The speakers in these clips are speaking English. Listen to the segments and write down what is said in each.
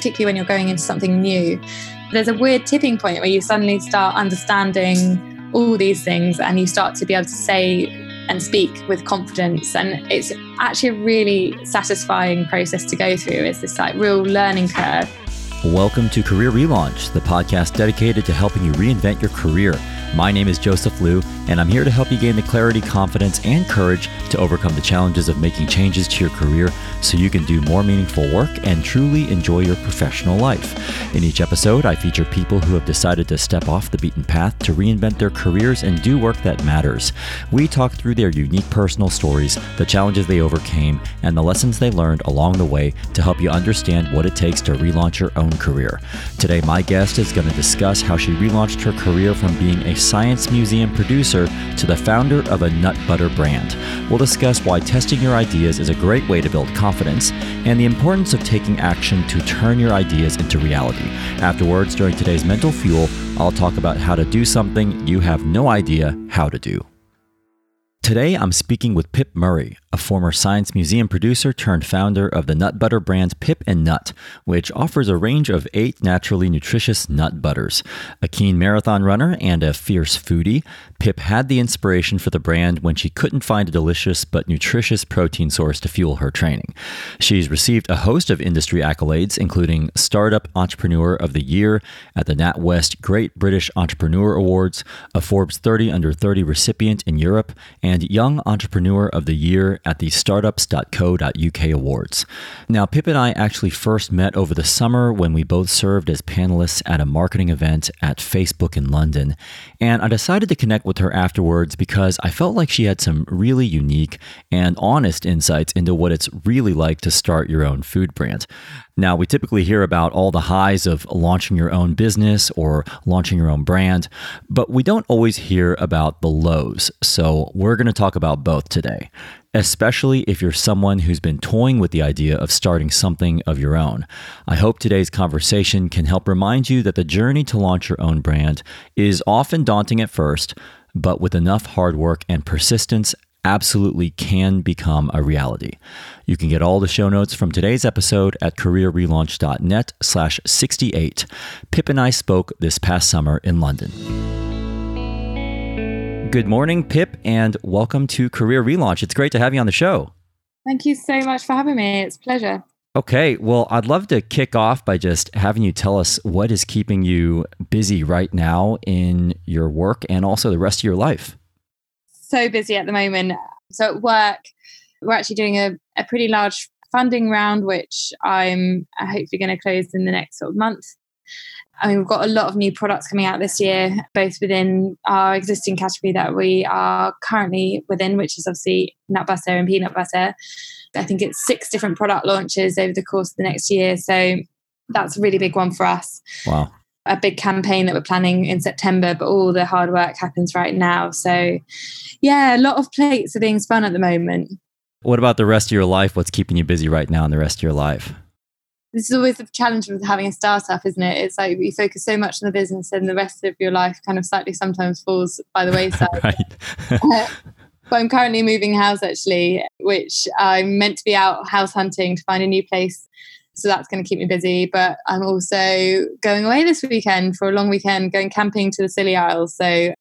particularly when you're going into something new. There's a weird tipping point where you suddenly start understanding all these things and you start to be able to say and speak with confidence. And it's actually a really satisfying process to go through. It's this like real learning curve. Welcome to Career Relaunch, the podcast dedicated to helping you reinvent your career. My name is Joseph Liu, and I'm here to help you gain the clarity, confidence, and courage to overcome the challenges of making changes to your career so you can do more meaningful work and truly enjoy your professional life. In each episode, I feature people who have decided to step off the beaten path to reinvent their careers and do work that matters. We talk through their unique personal stories, the challenges they overcame, and the lessons they learned along the way to help you understand what it takes to relaunch your own career. Today, my guest is going to discuss how she relaunched her career from being a science museum producer to the founder of a nut butter brand. We'll discuss why testing your ideas is a great way to build confidence and the importance of taking action to turn your ideas into reality. Afterwards, during today's Mental Fuel, I'll talk about how to do something you have no idea how to do. Today, I'm speaking with Pip Murray, a former Science Museum producer turned founder of the nut butter brand Pip and Nut, which offers a range of eight naturally nutritious nut butters. A keen marathon runner and a fierce foodie, Pip had the inspiration for the brand when she couldn't find a delicious but nutritious protein source to fuel her training. She's received a host of industry accolades, including Startup Entrepreneur of the Year at the NatWest Great British Entrepreneur Awards, a Forbes 30 Under 30 recipient in Europe, and Young Entrepreneur of the Year at the startups.co.uk awards. Now, Pip and I actually first met over the summer when we both served as panelists at a marketing event at Facebook in London. And I decided to connect with her afterwards because I felt like she had some really unique and honest insights into what it's really like to start your own food brand. Now, we typically hear about all the highs of launching your own business or launching your own brand, but we don't always hear about the lows. So, we're going to talk about both today especially if you're someone who's been toying with the idea of starting something of your own. I hope today's conversation can help remind you that the journey to launch your own brand is often daunting at first, but with enough hard work and persistence, absolutely can become a reality. You can get all the show notes from today's episode at careerrelaunch.net slash 68. Pip and I spoke this past summer in London. Good morning, Pip, and welcome to Career Relaunch. It's great to have you on the show. Thank you so much for having me. It's a pleasure. Okay, well, I'd love to kick off by just having you tell us what is keeping you busy right now in your work and also the rest of your life. So busy at the moment. So at work, we're actually doing a, a pretty large funding round, which I'm uh, hopefully going to close in the next sort of month. I mean, we've got a lot of new products coming out this year, both within our existing category that we are currently within, which is obviously nut butter and peanut butter. I think it's six different product launches over the course of the next year. So that's a really big one for us. Wow. A big campaign that we're planning in September, but all the hard work happens right now. So, yeah, a lot of plates are being spun at the moment. What about the rest of your life? What's keeping you busy right now in the rest of your life? this is always the challenge with having a startup, isn't it? It's like you focus so much on the business and the rest of your life kind of slightly sometimes falls by the wayside. uh, but I'm currently moving house actually, which I'm meant to be out house hunting to find a new place. So that's going to keep me busy. But I'm also going away this weekend for a long weekend, going camping to the Scilly Isles. So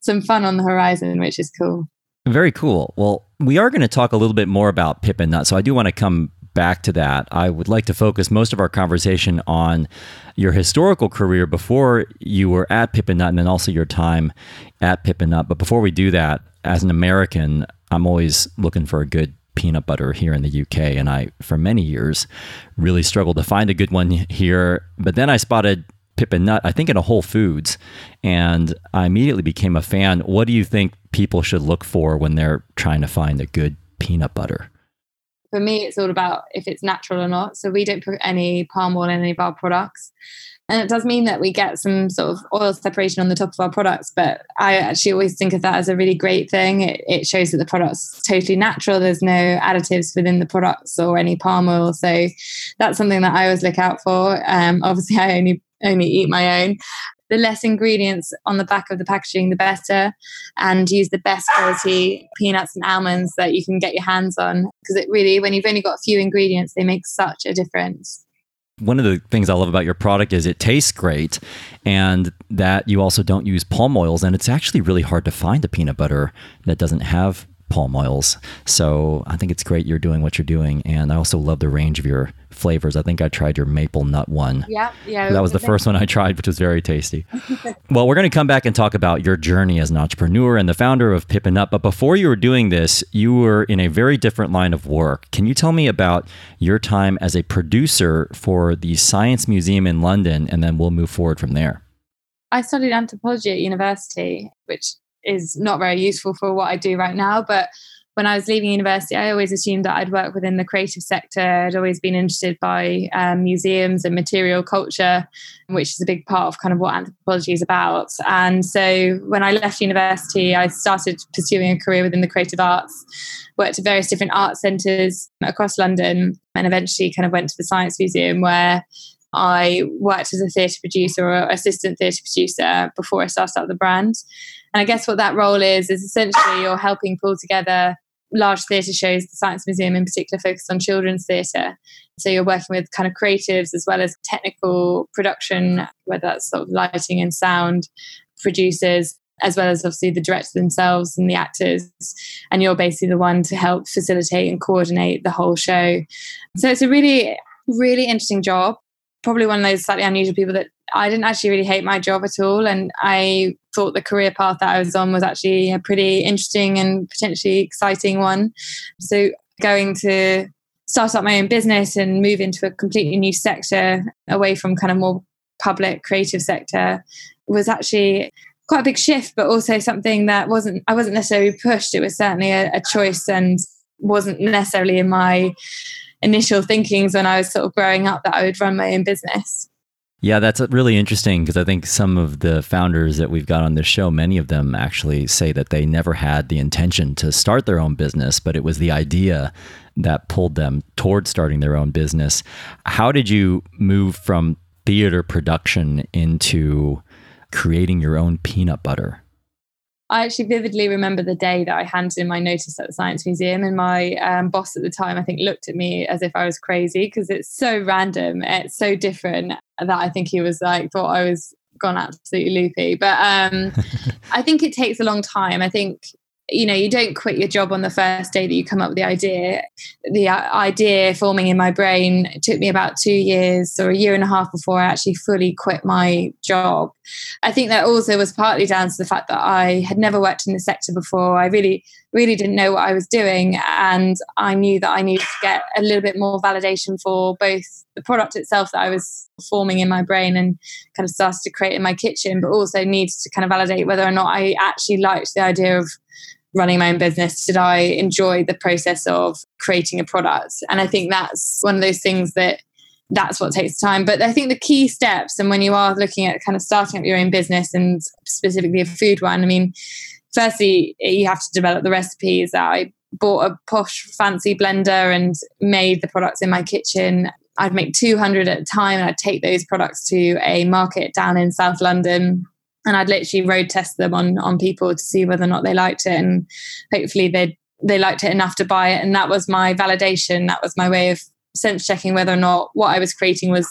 some fun on the horizon, which is cool. Very cool. Well, we are going to talk a little bit more about Pip and Nut. So I do want to come back to that, I would like to focus most of our conversation on your historical career before you were at Pip and Nut and then also your time at Pip and Nut. But before we do that, as an American, I'm always looking for a good peanut butter here in the UK. And I, for many years, really struggled to find a good one here. But then I spotted Pip and Nut, I think in a Whole Foods, and I immediately became a fan. What do you think people should look for when they're trying to find a good peanut butter? for me, it's all about if it's natural or not. So we don't put any palm oil in any of our products. And it does mean that we get some sort of oil separation on the top of our products, but I actually always think of that as a really great thing. It, it shows that the product's totally natural. There's no additives within the products or any palm oil. So that's something that I always look out for. Um, obviously, I only only eat my own the less ingredients on the back of the packaging, the better, and use the best quality peanuts and almonds that you can get your hands on. Because it really, when you've only got a few ingredients, they make such a difference. One of the things I love about your product is it tastes great and that you also don't use palm oils. And it's actually really hard to find a peanut butter that doesn't have palm oils. So I think it's great you're doing what you're doing. And I also love the range of your flavors. I think I tried your maple nut one. Yeah, yeah. That was the first one I tried, which was very tasty. well, we're going to come back and talk about your journey as an entrepreneur and the founder of Pip and Nut. But before you were doing this, you were in a very different line of work. Can you tell me about your time as a producer for the Science Museum in London? And then we'll move forward from there. I studied anthropology at university, which is not very useful for what I do right now. But when I was leaving university, I always assumed that I'd work within the creative sector. I'd always been interested by um, museums and material culture, which is a big part of kind of what anthropology is about. And so when I left university, I started pursuing a career within the creative arts, worked at various different art centres across London, and eventually kind of went to the Science Museum where I worked as a theatre producer or assistant theatre producer before I started the brand. And I guess what that role is, is essentially you're helping pull together large theatre shows, the Science Museum in particular focused on children's theatre. So you're working with kind of creatives as well as technical production, whether that's sort of lighting and sound, producers, as well as obviously the directors themselves and the actors. And you're basically the one to help facilitate and coordinate the whole show. So it's a really, really interesting job. Probably one of those slightly unusual people that I didn't actually really hate my job at all. And I thought the career path that I was on was actually a pretty interesting and potentially exciting one. So going to start up my own business and move into a completely new sector away from kind of more public creative sector was actually quite a big shift, but also something that wasn't I wasn't necessarily pushed. It was certainly a, a choice and wasn't necessarily in my initial thinkings when I was sort of growing up that I would run my own business. Yeah, that's really interesting because I think some of the founders that we've got on this show, many of them actually say that they never had the intention to start their own business, but it was the idea that pulled them towards starting their own business. How did you move from theater production into creating your own peanut butter? I actually vividly remember the day that I handed in my notice at the Science Museum, and my um, boss at the time, I think, looked at me as if I was crazy because it's so random, it's so different that I think he was like thought I was gone absolutely loopy. But um, I think it takes a long time. I think you know, you don't quit your job on the first day that you come up with the idea. The uh, idea forming in my brain took me about two years or a year and a half before I actually fully quit my job. I think that also was partly down to the fact that I had never worked in the sector before. I really, really didn't know what I was doing. And I knew that I needed to get a little bit more validation for both the product itself that I was forming in my brain and kind of started to create in my kitchen, but also needed to kind of validate whether or not I actually liked the idea of running my own business did i enjoy the process of creating a product? And i think that's one of those things that that's what takes time. But i think the key steps and when you are looking at kind of starting up your own business and specifically a food one i mean firstly you have to develop the recipes. I bought a posh fancy blender and made the products in my kitchen. I'd make 200 at a time and i'd take those products to a market down in south london and I'd literally road test them on on people to see whether or not they liked it, and hopefully they they liked it enough to buy it. And that was my validation. That was my way of sense checking whether or not what I was creating was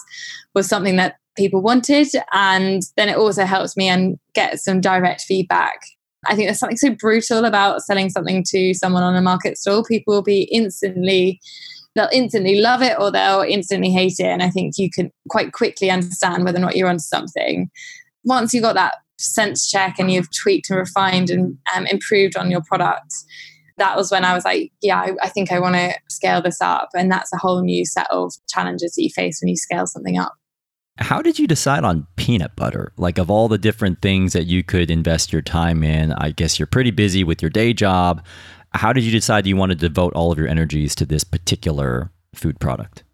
was something that people wanted. And then it also helps me and get some direct feedback. I think there's something so brutal about selling something to someone on a market stall. People will be instantly they'll instantly love it or they'll instantly hate it. And I think you can quite quickly understand whether or not you're onto something once you got that sense check and you've tweaked and refined and um, improved on your product, that was when I was like, yeah, I, I think I want to scale this up. And that's a whole new set of challenges that you face when you scale something up. How did you decide on peanut butter? Like, of all the different things that you could invest your time in, I guess you're pretty busy with your day job. How did you decide you wanted to devote all of your energies to this particular food product?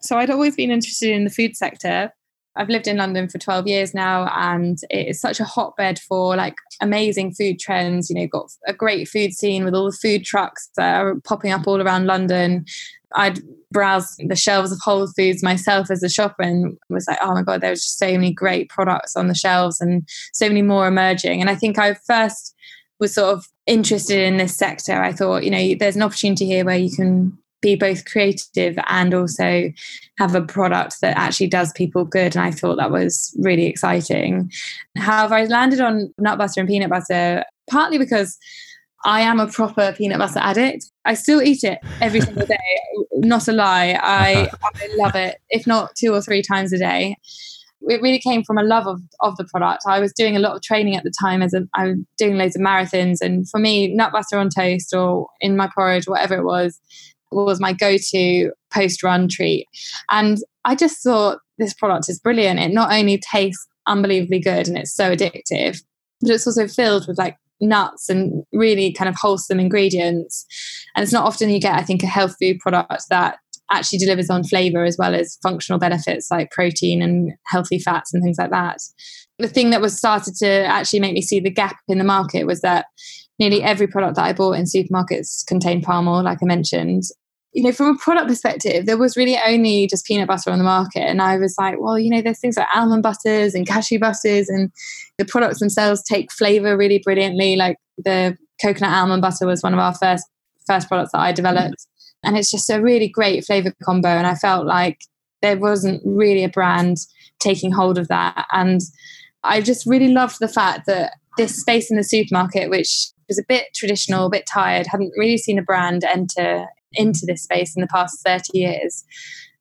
So, I'd always been interested in the food sector, I've lived in London for 12 years now, and it is such a hotbed for like amazing food trends. You know, got a great food scene with all the food trucks that are popping up all around London. I'd browse the shelves of Whole Foods myself as a shopper and was like, oh my God, there's just so many great products on the shelves and so many more emerging. And I think I first was sort of interested in this sector. I thought, you know, there's an opportunity here where you can be both creative and also have a product that actually does people good. And I thought that was really exciting. However, I landed on nut butter and peanut butter partly because I am a proper peanut butter addict. I still eat it every single day. Not a lie. I, uh-huh. I love it, if not two or three times a day. It really came from a love of, of the product. I was doing a lot of training at the time as a, I was doing loads of marathons. And for me, nut butter on toast or in my porridge, whatever it was, was my go-to post-run treat. And I just thought this product is brilliant. It not only tastes unbelievably good and it's so addictive, but it's also filled with like nuts and really kind of wholesome ingredients. And it's not often you get, I think, a health food product that actually delivers on flavor as well as functional benefits like protein and healthy fats and things like that. The thing that was started to actually make me see the gap in the market was that nearly every product that I bought in supermarkets contained palm oil, like I mentioned you know, from a product perspective, there was really only just peanut butter on the market. And I was like, well, you know, there's things like almond butters and cashew butters, and the products themselves take flavor really brilliantly. Like the coconut almond butter was one of our first first products that I developed. And it's just a really great flavor combo. And I felt like there wasn't really a brand taking hold of that. And I just really loved the fact that this space in the supermarket, which was a bit traditional, a bit tired, hadn't really seen a brand enter into this space in the past 30 years,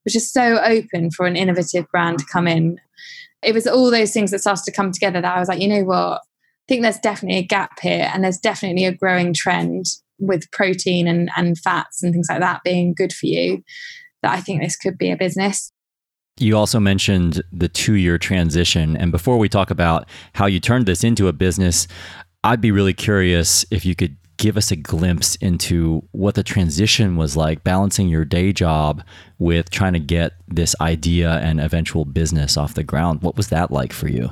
which is so open for an innovative brand to come in. It was all those things that started to come together that I was like, you know what? I think there's definitely a gap here, and there's definitely a growing trend with protein and, and fats and things like that being good for you. That I think this could be a business. You also mentioned the two year transition. And before we talk about how you turned this into a business, I'd be really curious if you could give us a glimpse into what the transition was like balancing your day job with trying to get this idea and eventual business off the ground. What was that like for you?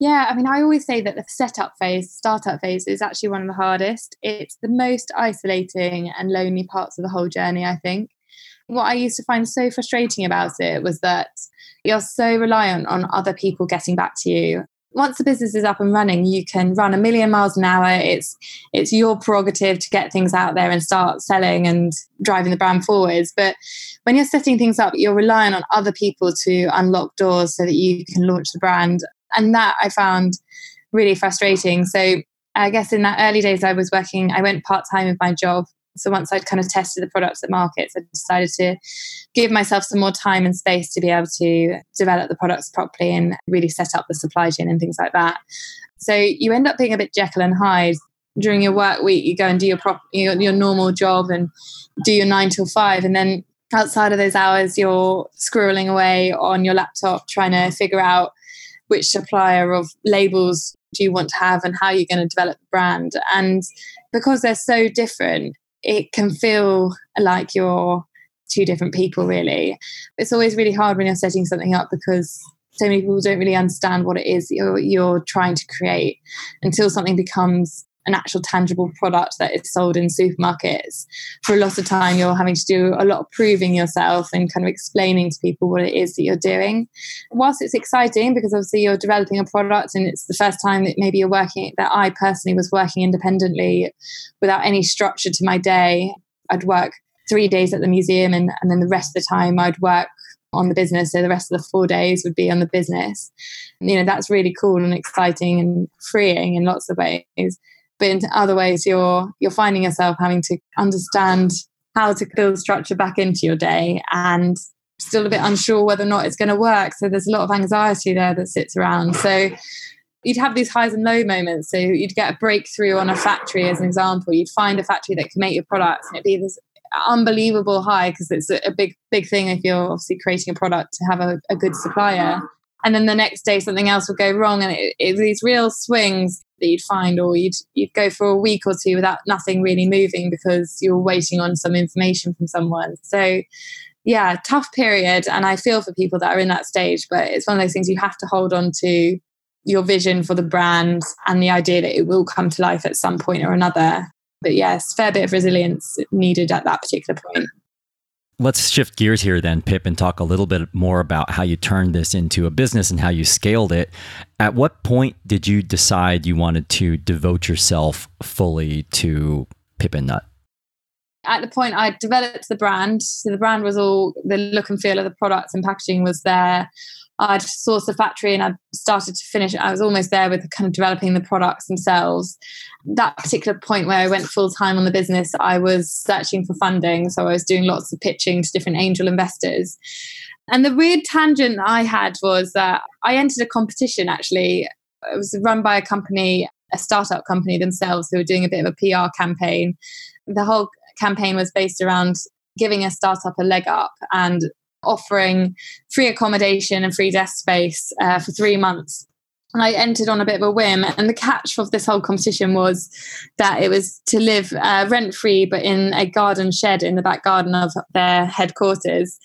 Yeah, I mean, I always say that the setup phase, startup phase, is actually one of the hardest. It's the most isolating and lonely parts of the whole journey, I think. What I used to find so frustrating about it was that you're so reliant on other people getting back to you once the business is up and running, you can run a million miles an hour. It's it's your prerogative to get things out there and start selling and driving the brand forwards. But when you're setting things up, you're relying on other people to unlock doors so that you can launch the brand. And that I found really frustrating. So I guess in that early days, I was working. I went part time with my job so once I'd kind of tested the products at markets, I decided to give myself some more time and space to be able to develop the products properly and really set up the supply chain and things like that. So you end up being a bit Jekyll and Hyde. During your work week, you go and do your prop, your, your normal job and do your nine till five, and then outside of those hours, you're squirreling away on your laptop trying to figure out which supplier of labels do you want to have and how you're going to develop the brand. And because they're so different, it can feel like you're two different people really. It's always really hard when you're setting something up because so many people don't really understand what it is you're, you're trying to create until something becomes an actual tangible product that is sold in supermarkets. For a lot of time, you're having to do a lot of proving yourself and kind of explaining to people what it is that you're doing. Whilst it's exciting because obviously you're developing a product and it's the first time that maybe you're working, that I personally was working independently without any structure to my day. I'd work three days at the museum and, and then the rest of the time I'd work on the business. So the rest of the four days would be on the business. You know, that's really cool and exciting and freeing in lots of ways but in other ways you're you're finding yourself having to understand how to build structure back into your day and still a bit unsure whether or not it's going to work. So there's a lot of anxiety there that sits around. So you'd have these highs and low moments. So you'd get a breakthrough on a factory as an example. You'd find a factory that can make your products and it'd be this unbelievable high because it's a, big big thing if you're obviously creating a product to have a, a good supplier and then the next day something else would go wrong and it, it, these real swings that you'd find or you'd you'd go for a week or two without nothing really moving because you're waiting on some information from someone. So yeah tough period and i feel for people that are in that stage but it's one of those things you have to hold on to your vision for the brand and the idea that it will come to life at some point or another. But yes fair bit of resilience needed at that particular point Let's shift gears here then, Pip, and talk a little bit more about how you turned this into a business and how you scaled it. At what point did you decide you wanted to devote yourself fully to Pip and Nut? At the point I developed the brand, so the brand was all the look and feel of the products and packaging was there. I'd sourced the factory and I'd started to finish. I was almost there with kind of developing the products themselves. That particular point where I went full time on the business, I was searching for funding. So I was doing lots of pitching to different angel investors. And the weird tangent I had was that I entered a competition actually. It was run by a company, a startup company themselves, who were doing a bit of a PR campaign. The whole campaign was based around giving a startup a leg up and offering free accommodation and free desk space uh, for three months. I entered on a bit of a whim. And the catch of this whole competition was that it was to live uh, rent free, but in a garden shed in the back garden of their headquarters.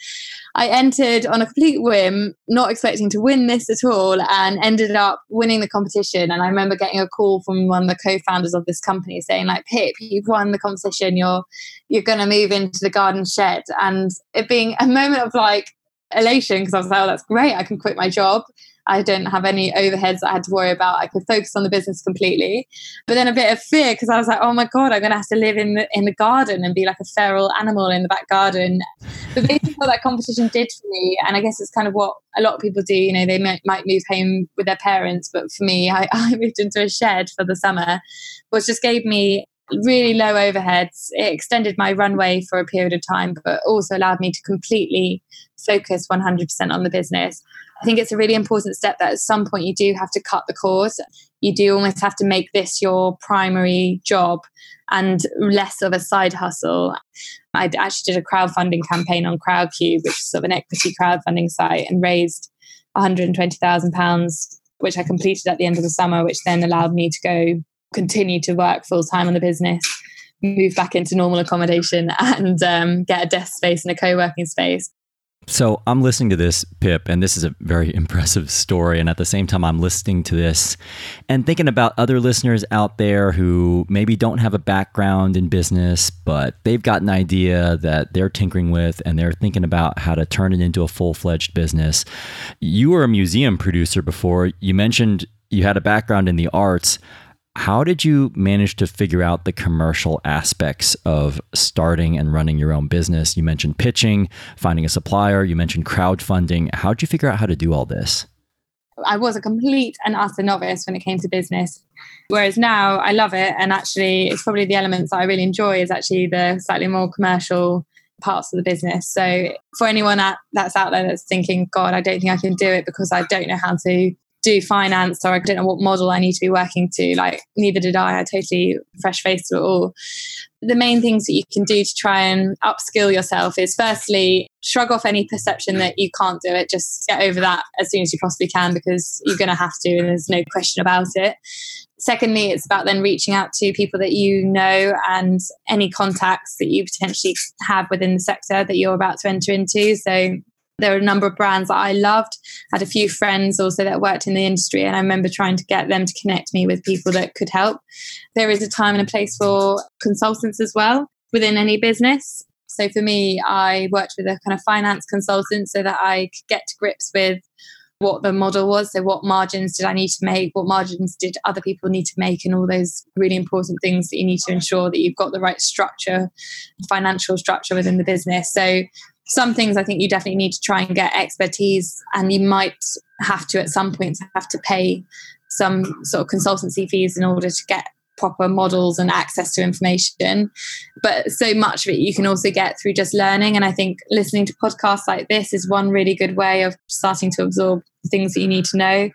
I entered on a complete whim, not expecting to win this at all, and ended up winning the competition. And I remember getting a call from one of the co-founders of this company saying, like, Pip, you've won the competition. You're you're going to move into the garden shed, and it being a moment of like elation because I was like, oh, that's great. I can quit my job I don't have any overheads I had to worry about. I could focus on the business completely. But then a bit of fear because I was like, oh my God, I'm going to have to live in the, in the garden and be like a feral animal in the back garden. But basically, what that competition did for me, and I guess it's kind of what a lot of people do, you know, they might, might move home with their parents. But for me, I, I moved into a shed for the summer, which just gave me really low overheads. It extended my runway for a period of time, but also allowed me to completely focus 100% on the business. I think it's a really important step that at some point you do have to cut the cord. You do almost have to make this your primary job and less of a side hustle. I actually did a crowdfunding campaign on Crowdcube, which is sort of an equity crowdfunding site, and raised £120,000, which I completed at the end of the summer, which then allowed me to go continue to work full time on the business, move back into normal accommodation, and um, get a desk space and a co working space. So I'm listening to this, Pip, and this is a very impressive story. And at the same time, I'm listening to this and thinking about other listeners out there who maybe don't have a background in business, but they've got an idea that they're tinkering with and they're thinking about how to turn it into a full fledged business. You were a museum producer before. You mentioned you had a background in the arts. How did you manage to figure out the commercial aspects of starting and running your own business? You mentioned pitching, finding a supplier, you mentioned crowdfunding. How did you figure out how to do all this? I was a complete and utter novice when it came to business. Whereas now I love it. And actually, it's probably the elements that I really enjoy is actually the slightly more commercial parts of the business. So for anyone that's out there that's thinking, God, I don't think I can do it because I don't know how to do finance or I don't know what model I need to be working to. Like, neither did I. I totally fresh faced it all. The main things that you can do to try and upskill yourself is firstly, shrug off any perception that you can't do it. Just get over that as soon as you possibly can because you're going to have to, and there's no question about it. Secondly, it's about then reaching out to people that you know and any contacts that you potentially have within the sector that you're about to enter into. So there were a number of brands that I loved. I had a few friends also that worked in the industry, and I remember trying to get them to connect me with people that could help. There is a time and a place for consultants as well within any business. So for me, I worked with a kind of finance consultant so that I could get to grips with what the model was. So, what margins did I need to make? What margins did other people need to make? And all those really important things that you need to ensure that you've got the right structure, financial structure within the business. So, some things I think you definitely need to try and get expertise, and you might have to at some points have to pay some sort of consultancy fees in order to get proper models and access to information. But so much of it you can also get through just learning. And I think listening to podcasts like this is one really good way of starting to absorb things that you need to know.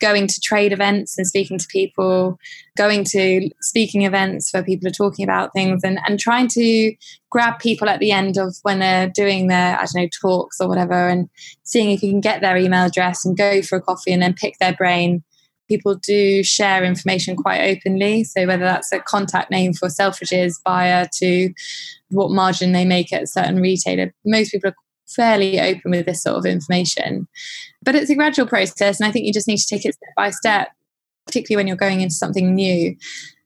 Going to trade events and speaking to people, going to speaking events where people are talking about things and, and trying to grab people at the end of when they're doing their, I don't know, talks or whatever, and seeing if you can get their email address and go for a coffee and then pick their brain people do share information quite openly. So whether that's a contact name for Selfridges buyer to what margin they make at a certain retailer, most people are fairly open with this sort of information. But it's a gradual process, and I think you just need to take it step by step, particularly when you're going into something new.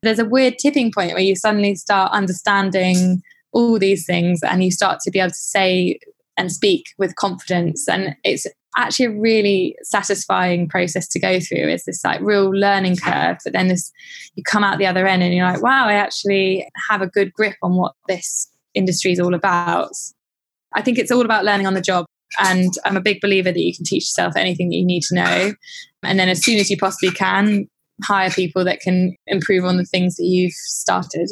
There's a weird tipping point where you suddenly start understanding all these things and you start to be able to say and speak with confidence. And it's actually a really satisfying process to go through. It's this like real learning curve, but then this you come out the other end and you're like, wow, I actually have a good grip on what this industry is all about. I think it's all about learning on the job. And I'm a big believer that you can teach yourself anything that you need to know. And then as soon as you possibly can, hire people that can improve on the things that you've started.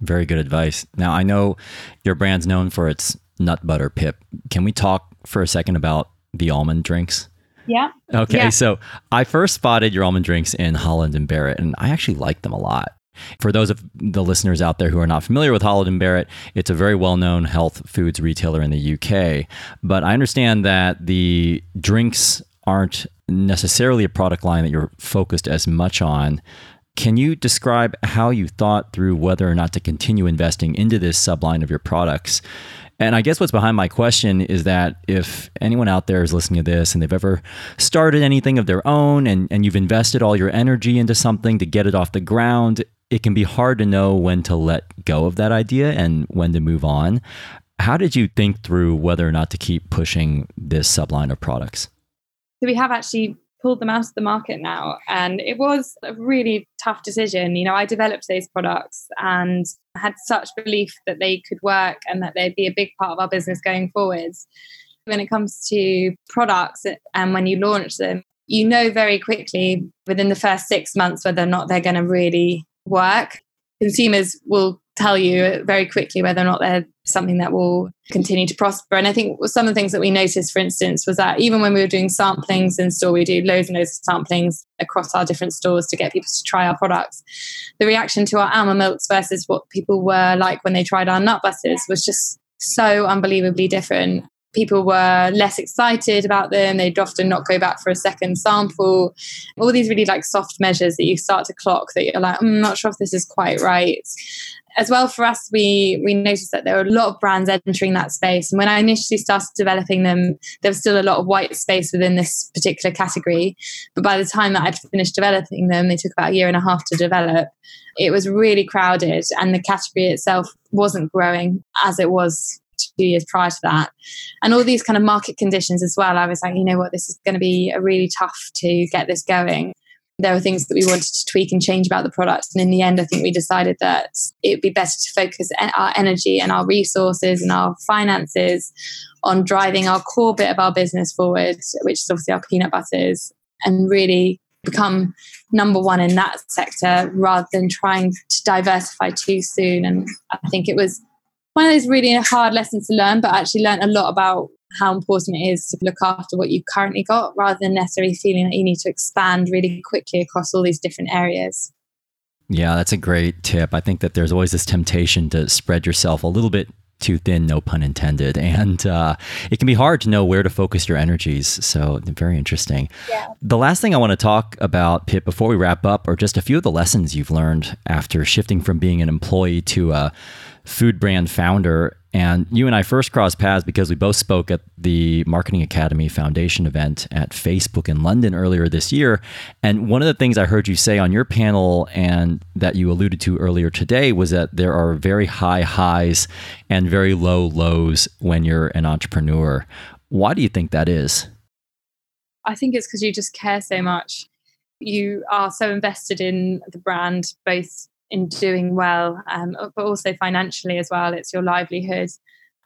Very good advice. Now, I know your brand's known for its nut butter pip. Can we talk for a second about the almond drinks? Yeah. Okay. Yeah. So I first spotted your almond drinks in Holland and Barrett, and I actually like them a lot. For those of the listeners out there who are not familiar with Holland and Barrett, it's a very well-known health foods retailer in the UK. But I understand that the drinks aren't necessarily a product line that you're focused as much on. Can you describe how you thought through whether or not to continue investing into this subline of your products? And I guess what's behind my question is that if anyone out there is listening to this and they've ever started anything of their own and, and you've invested all your energy into something to get it off the ground, it can be hard to know when to let go of that idea and when to move on. How did you think through whether or not to keep pushing this subline of products? So we have actually pulled them out of the market now. And it was a really tough decision. You know, I developed those products and had such belief that they could work and that they'd be a big part of our business going forwards. When it comes to products and when you launch them, you know very quickly within the first six months whether or not they're going to really work. Consumers will tell you very quickly whether or not they're something that will continue to prosper. And I think some of the things that we noticed, for instance, was that even when we were doing samplings in store, we do loads and loads of samplings across our different stores to get people to try our products. The reaction to our almond milks versus what people were like when they tried our nut butters was just so unbelievably different people were less excited about them. They'd often not go back for a second sample. All these really like soft measures that you start to clock that you're like, I'm not sure if this is quite right. As well for us, we we noticed that there were a lot of brands entering that space. And when I initially started developing them, there was still a lot of white space within this particular category. But by the time that I'd finished developing them, they took about a year and a half to develop. It was really crowded and the category itself wasn't growing as it was two years prior to that. And all these kind of market conditions as well. I was like, you know what, this is going to be a really tough to get this going. There were things that we wanted to tweak and change about the product. And in the end, I think we decided that it would be better to focus our energy and our resources and our finances on driving our core bit of our business forward, which is obviously our peanut butters, and really become number one in that sector rather than trying to diversify too soon. And I think it was one of those really hard lessons to learn, but I actually learned a lot about how important it is to look after what you've currently got rather than necessarily feeling that you need to expand really quickly across all these different areas. Yeah, that's a great tip. I think that there's always this temptation to spread yourself a little bit too thin, no pun intended. And uh, it can be hard to know where to focus your energies. So, very interesting. Yeah. The last thing I want to talk about, Pip, before we wrap up, are just a few of the lessons you've learned after shifting from being an employee to a food brand founder. And you and I first crossed paths because we both spoke at the Marketing Academy Foundation event at Facebook in London earlier this year. And one of the things I heard you say on your panel and that you alluded to earlier today was that there are very high highs and very low lows when you're an entrepreneur. Why do you think that is? I think it's because you just care so much. You are so invested in the brand, both in doing well, um, but also financially as well. It's your livelihood.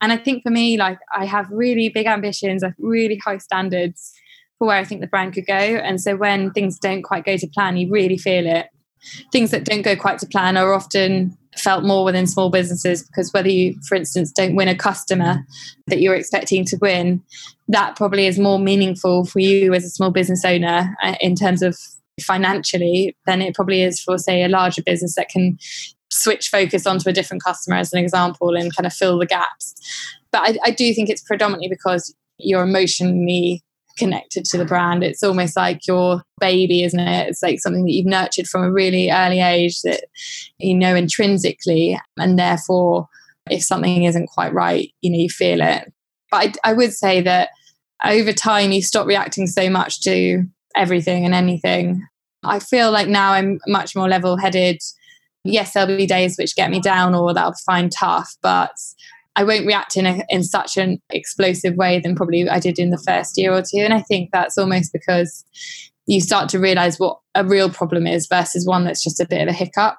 And I think for me, like I have really big ambitions, I have really high standards for where I think the brand could go. And so when things don't quite go to plan, you really feel it. Things that don't go quite to plan are often felt more within small businesses because whether you, for instance, don't win a customer that you're expecting to win, that probably is more meaningful for you as a small business owner uh, in terms of financially than it probably is for, say, a larger business that can switch focus onto a different customer, as an example, and kind of fill the gaps. But I, I do think it's predominantly because you're emotionally connected to the brand. It's almost like your baby, isn't it? It's like something that you've nurtured from a really early age that you know intrinsically, and therefore, if something isn't quite right, you know, you feel it. But I, I would say that over time, you stop reacting so much to everything and anything. I feel like now I'm much more level headed. Yes, there'll be days which get me down or that I'll find tough, but I won't react in, a, in such an explosive way than probably I did in the first year or two. And I think that's almost because you start to realize what a real problem is versus one that's just a bit of a hiccup.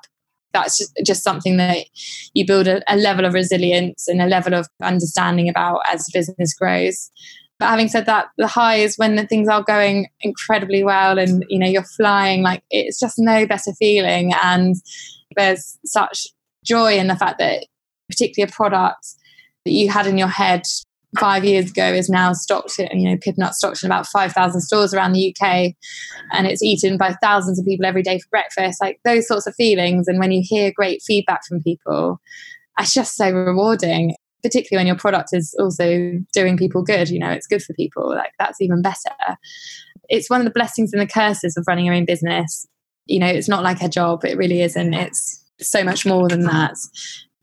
that's just, just something that you build a, a level of resilience and a level of understanding about as business grows. But having said that, the high is when the things are going incredibly well and you know you're flying like it's just no better feeling and there's such joy in the fact that particularly a product that you had in your head five years ago is now stocked in, you know, Pip Nut stocked in about 5,000 stores around the UK and it's eaten by thousands of people every day for breakfast. Like those sorts of feelings. And when you hear great feedback from people, it's just so rewarding, particularly when your product is also doing people good. You know, it's good for people. Like that's even better. It's one of the blessings and the curses of running your own business. You know, it's not like a job. It really isn't. It's so much more than that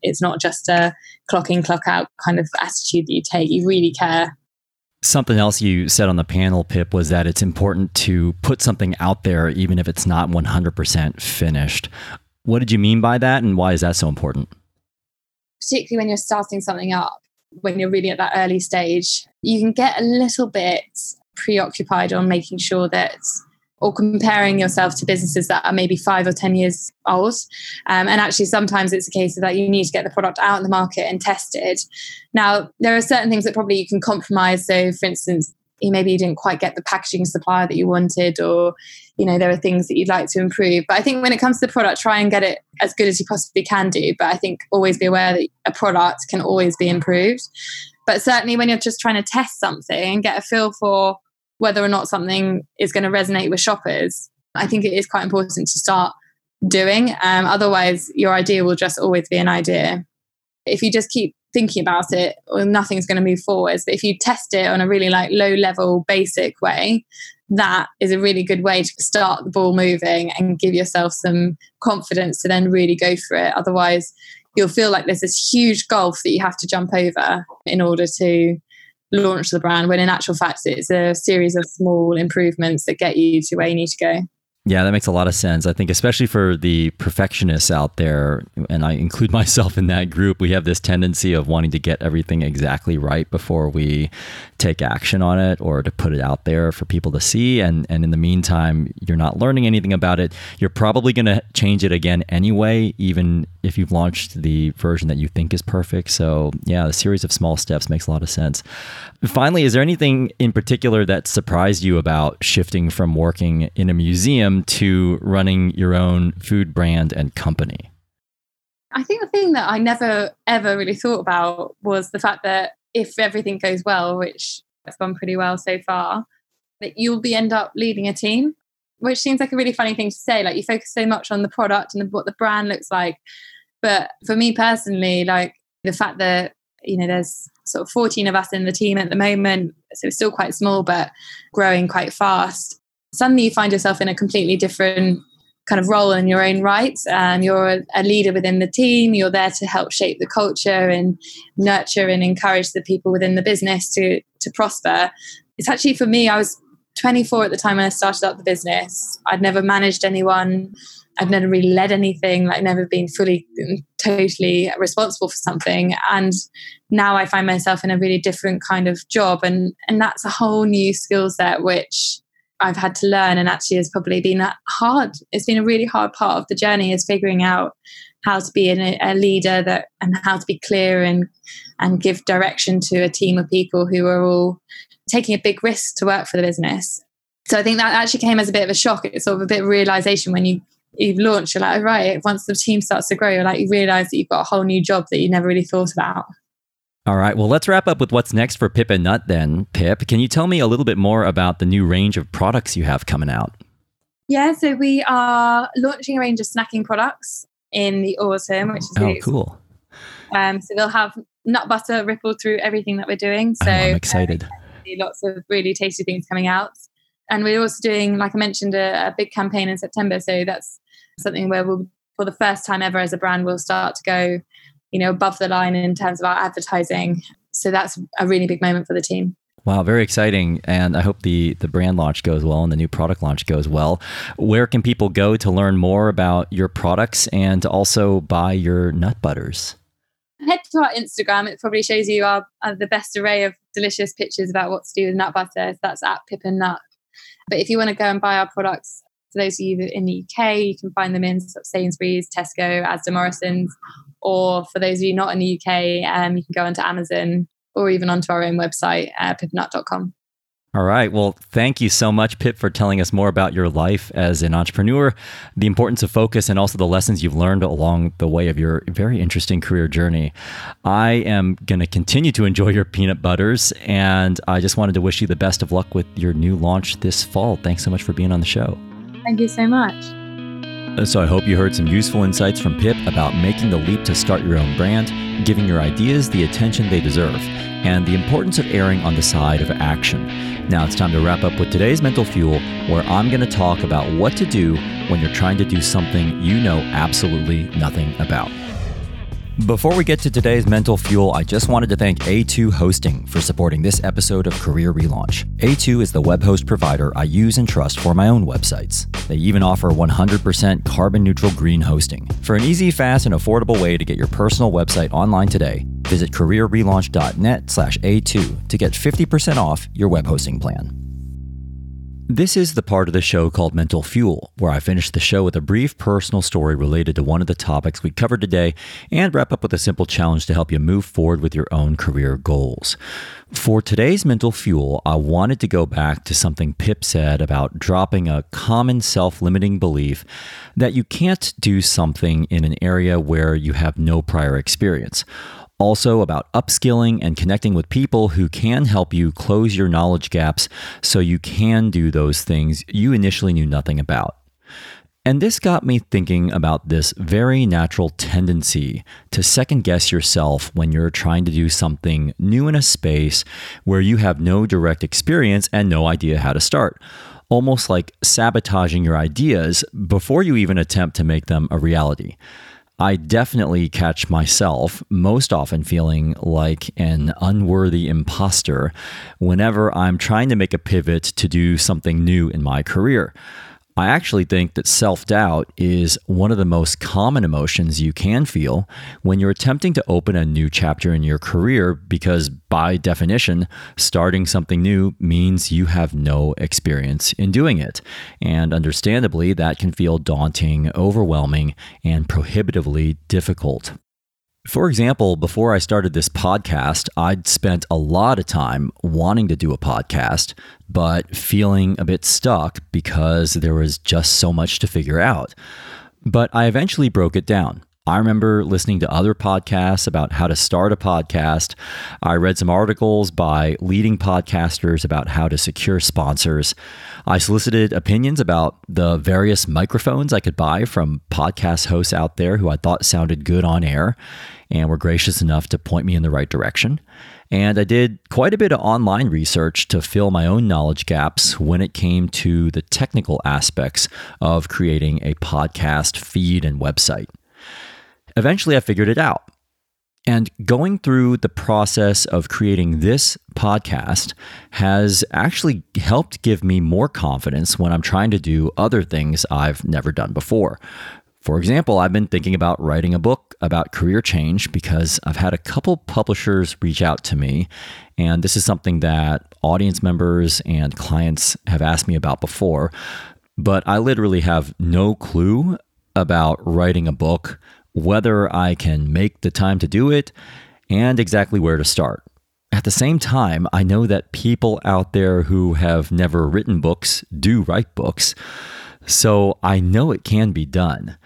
it's not just a clock in, clock out kind of attitude that you take. You really care. Something else you said on the panel, Pip, was that it's important to put something out there, even if it's not 100% finished. What did you mean by that, and why is that so important? Particularly when you're starting something up, when you're really at that early stage, you can get a little bit preoccupied on making sure that or comparing yourself to businesses that are maybe five or 10 years old. Um, and actually, sometimes it's a case of that you need to get the product out in the market and tested. Now, there are certain things that probably you can compromise. So, for instance, maybe you didn't quite get the packaging supplier that you wanted, or you know, there are things that you'd like to improve. But I think when it comes to the product, try and get it as good as you possibly can do. But I think always be aware that a product can always be improved. But certainly when you're just trying to test something, and get a feel for whether or not something is going to resonate with shoppers, I think it is quite important to start doing. Um, otherwise, your idea will just always be an idea. If you just keep thinking about it, well, nothing's going to move forwards. But if you test it on a really like low level, basic way, that is a really good way to start the ball moving and give yourself some confidence to then really go for it. Otherwise, you'll feel like there's this huge gulf that you have to jump over in order to launch the brand when in actual fact it's a series of small improvements that get you to where you need to go yeah, that makes a lot of sense. I think, especially for the perfectionists out there, and I include myself in that group, we have this tendency of wanting to get everything exactly right before we take action on it or to put it out there for people to see. And, and in the meantime, you're not learning anything about it. You're probably going to change it again anyway, even if you've launched the version that you think is perfect. So, yeah, a series of small steps makes a lot of sense. Finally, is there anything in particular that surprised you about shifting from working in a museum? to running your own food brand and company? I think the thing that I never ever really thought about was the fact that if everything goes well, which has gone pretty well so far, that you'll be end up leading a team, which seems like a really funny thing to say. Like you focus so much on the product and what the brand looks like. But for me personally, like the fact that, you know, there's sort of 14 of us in the team at the moment, so it's still quite small, but growing quite fast suddenly you find yourself in a completely different kind of role in your own right and um, you're a leader within the team you're there to help shape the culture and nurture and encourage the people within the business to to prosper. It's actually for me i was 24 at the time when i started up the business. I'd never managed anyone i've never really led anything like never been fully totally responsible for something and now i find myself in a really different kind of job and and that's a whole new skill set which I've had to learn and actually has probably been hard. It's been a really hard part of the journey is figuring out how to be a, a leader that and how to be clear and and give direction to a team of people who are all taking a big risk to work for the business. So I think that actually came as a bit of a shock. It's sort of a bit of realization when you you've launched, you're like, oh, right, once the team starts to grow, you're like you realize that you've got a whole new job that you never really thought about. All right. Well, let's wrap up with what's next for Pip and Nut then. Pip, can you tell me a little bit more about the new range of products you have coming out? Yeah, so we are launching a range of snacking products in the autumn, which is oh really cool. Um, so we'll have nut butter rippled through everything that we're doing. So oh, I'm excited. Uh, lots of really tasty things coming out, and we're also doing, like I mentioned, a, a big campaign in September. So that's something where we'll, for the first time ever as a brand, we'll start to go you know above the line in terms of our advertising so that's a really big moment for the team Wow, very exciting. And I hope the, the brand launch goes well and the new product launch goes well. Where can people go to learn more about your products and to also buy your nut butters? Head to our Instagram. It probably shows you our, our, the best array of delicious pictures about what to do with nut butter. That's at Pip and Nut. But if you want to go and buy our products, for those of you in the UK, you can find them in Sainsbury's, Tesco, Asda Morrison's. Or for those of you not in the UK, um, you can go onto Amazon or even onto our own website, uh, pipnut.com. All right. Well, thank you so much, Pip, for telling us more about your life as an entrepreneur, the importance of focus, and also the lessons you've learned along the way of your very interesting career journey. I am going to continue to enjoy your peanut butters, and I just wanted to wish you the best of luck with your new launch this fall. Thanks so much for being on the show. Thank you so much. So, I hope you heard some useful insights from Pip about making the leap to start your own brand, giving your ideas the attention they deserve and the importance of erring on the side of action. Now it's time to wrap up with today's Mental Fuel, where I'm going to talk about what to do when you're trying to do something you know absolutely nothing about. Before we get to today's mental fuel, I just wanted to thank A2 Hosting for supporting this episode of Career Relaunch. A2 is the web host provider I use and trust for my own websites. They even offer 100% carbon neutral green hosting. For an easy, fast, and affordable way to get your personal website online today, visit careerrelaunch.net/a2 to get 50% off your web hosting plan. This is the part of the show called Mental Fuel, where I finish the show with a brief personal story related to one of the topics we covered today and wrap up with a simple challenge to help you move forward with your own career goals. For today's Mental Fuel, I wanted to go back to something Pip said about dropping a common self limiting belief that you can't do something in an area where you have no prior experience also about upskilling and connecting with people who can help you close your knowledge gaps so you can do those things you initially knew nothing about. And this got me thinking about this very natural tendency to second guess yourself when you're trying to do something new in a space where you have no direct experience and no idea how to start. Almost like sabotaging your ideas before you even attempt to make them a reality. I definitely catch myself most often feeling like an unworthy imposter whenever I'm trying to make a pivot to do something new in my career. I actually think that self doubt is one of the most common emotions you can feel when you're attempting to open a new chapter in your career because, by definition, starting something new means you have no experience in doing it. And understandably, that can feel daunting, overwhelming, and prohibitively difficult. For example, before I started this podcast, I'd spent a lot of time wanting to do a podcast, but feeling a bit stuck because there was just so much to figure out. But I eventually broke it down. I remember listening to other podcasts about how to start a podcast. I read some articles by leading podcasters about how to secure sponsors. I solicited opinions about the various microphones I could buy from podcast hosts out there who I thought sounded good on air and were gracious enough to point me in the right direction. And I did quite a bit of online research to fill my own knowledge gaps when it came to the technical aspects of creating a podcast feed and website. Eventually, I figured it out. And going through the process of creating this podcast has actually helped give me more confidence when I'm trying to do other things I've never done before. For example, I've been thinking about writing a book about career change because I've had a couple publishers reach out to me. And this is something that audience members and clients have asked me about before. But I literally have no clue about writing a book whether I can make the time to do it, and exactly where to start. At the same time, I know that people out there who have never written books do write books, so I know it can be done.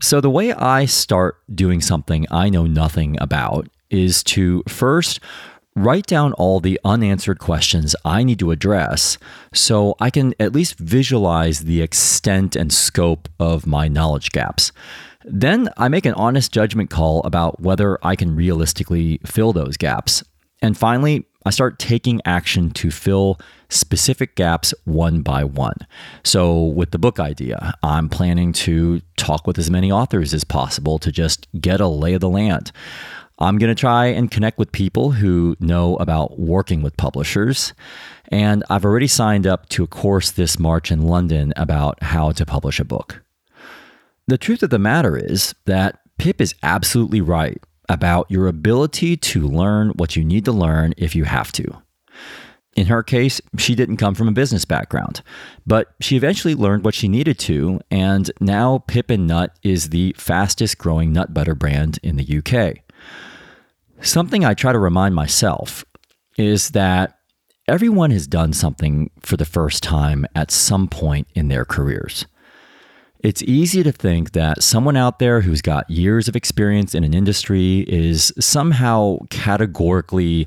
So, the way I start doing something I know nothing about is to first write down all the unanswered questions I need to address so I can at least visualize the extent and scope of my knowledge gaps. Then I make an honest judgment call about whether I can realistically fill those gaps. And finally, I start taking action to fill specific gaps one by one. So, with the book idea, I'm planning to talk with as many authors as possible to just get a lay of the land. I'm going to try and connect with people who know about working with publishers. And I've already signed up to a course this March in London about how to publish a book. The truth of the matter is that Pip is absolutely right about your ability to learn what you need to learn if you have to. In her case, she didn't come from a business background, but she eventually learned what she needed to, and now Pip and Nut is the fastest growing nut butter brand in the UK. Something I try to remind myself is that everyone has done something for the first time at some point in their careers. It's easy to think that someone out there who's got years of experience in an industry is somehow categorically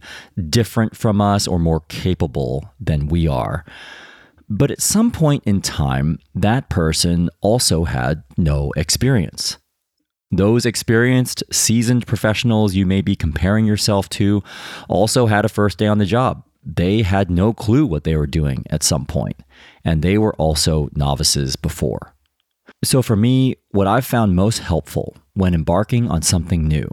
different from us or more capable than we are. But at some point in time, that person also had no experience. Those experienced, seasoned professionals you may be comparing yourself to also had a first day on the job. They had no clue what they were doing at some point, and they were also novices before. So, for me, what I've found most helpful when embarking on something new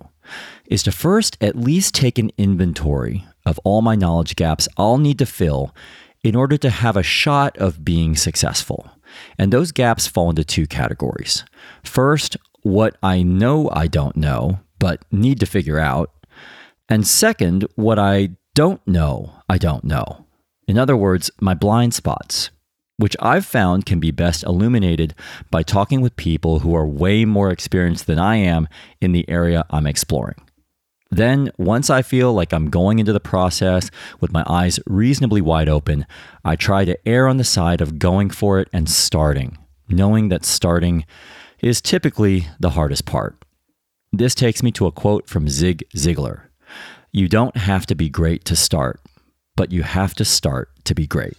is to first at least take an inventory of all my knowledge gaps I'll need to fill in order to have a shot of being successful. And those gaps fall into two categories. First, what I know I don't know, but need to figure out. And second, what I don't know I don't know. In other words, my blind spots, which I've found can be best illuminated by talking with people who are way more experienced than I am in the area I'm exploring. Then, once I feel like I'm going into the process with my eyes reasonably wide open, I try to err on the side of going for it and starting, knowing that starting is typically the hardest part. This takes me to a quote from Zig Ziglar You don't have to be great to start, but you have to start to be great.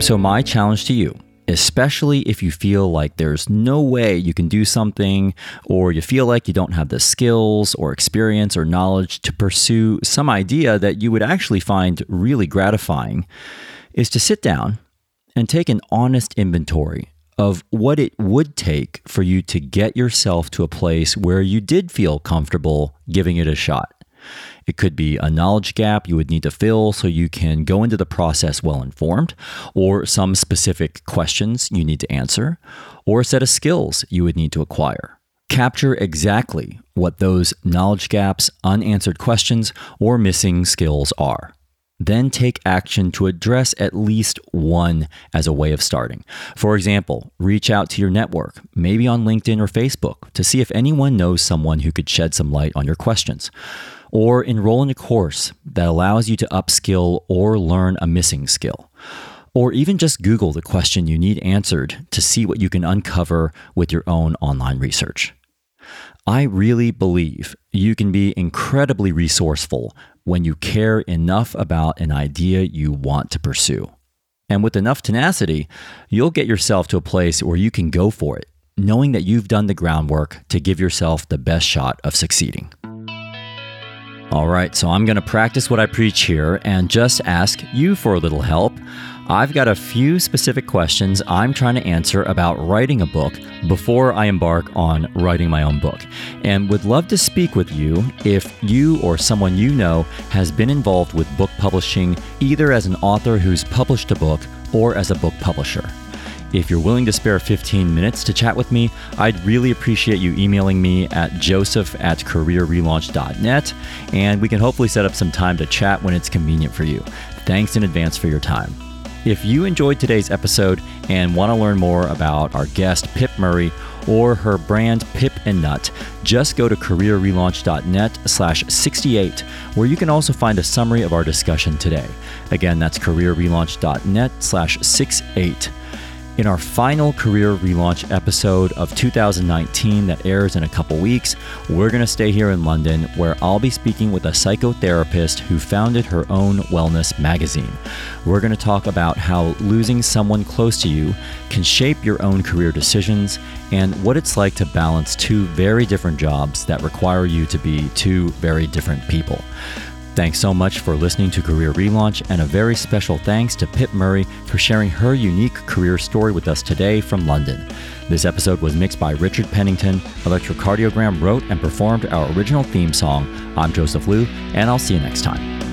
So, my challenge to you, especially if you feel like there's no way you can do something, or you feel like you don't have the skills or experience or knowledge to pursue some idea that you would actually find really gratifying, is to sit down and take an honest inventory of what it would take for you to get yourself to a place where you did feel comfortable giving it a shot. It could be a knowledge gap you would need to fill so you can go into the process well informed, or some specific questions you need to answer, or a set of skills you would need to acquire. Capture exactly what those knowledge gaps, unanswered questions, or missing skills are. Then take action to address at least one as a way of starting. For example, reach out to your network, maybe on LinkedIn or Facebook, to see if anyone knows someone who could shed some light on your questions or enroll in a course that allows you to upskill or learn a missing skill. Or even just Google the question you need answered to see what you can uncover with your own online research. I really believe you can be incredibly resourceful when you care enough about an idea you want to pursue. And with enough tenacity, you'll get yourself to a place where you can go for it, knowing that you've done the groundwork to give yourself the best shot of succeeding. All right, so I'm going to practice what I preach here and just ask you for a little help. I've got a few specific questions I'm trying to answer about writing a book before I embark on writing my own book, and would love to speak with you if you or someone you know has been involved with book publishing, either as an author who's published a book or as a book publisher. If you're willing to spare 15 minutes to chat with me, I'd really appreciate you emailing me at joseph at careerrelaunch.net, and we can hopefully set up some time to chat when it's convenient for you. Thanks in advance for your time. If you enjoyed today's episode and want to learn more about our guest, Pip Murray, or her brand Pip and Nut, just go to careerrelaunch.net slash 68, where you can also find a summary of our discussion today. Again, that's careerrelaunch.net slash 68. In our final career relaunch episode of 2019 that airs in a couple weeks, we're going to stay here in London where I'll be speaking with a psychotherapist who founded her own wellness magazine. We're going to talk about how losing someone close to you can shape your own career decisions and what it's like to balance two very different jobs that require you to be two very different people. Thanks so much for listening to Career Relaunch, and a very special thanks to Pip Murray for sharing her unique career story with us today from London. This episode was mixed by Richard Pennington. Electrocardiogram wrote and performed our original theme song. I'm Joseph Liu, and I'll see you next time.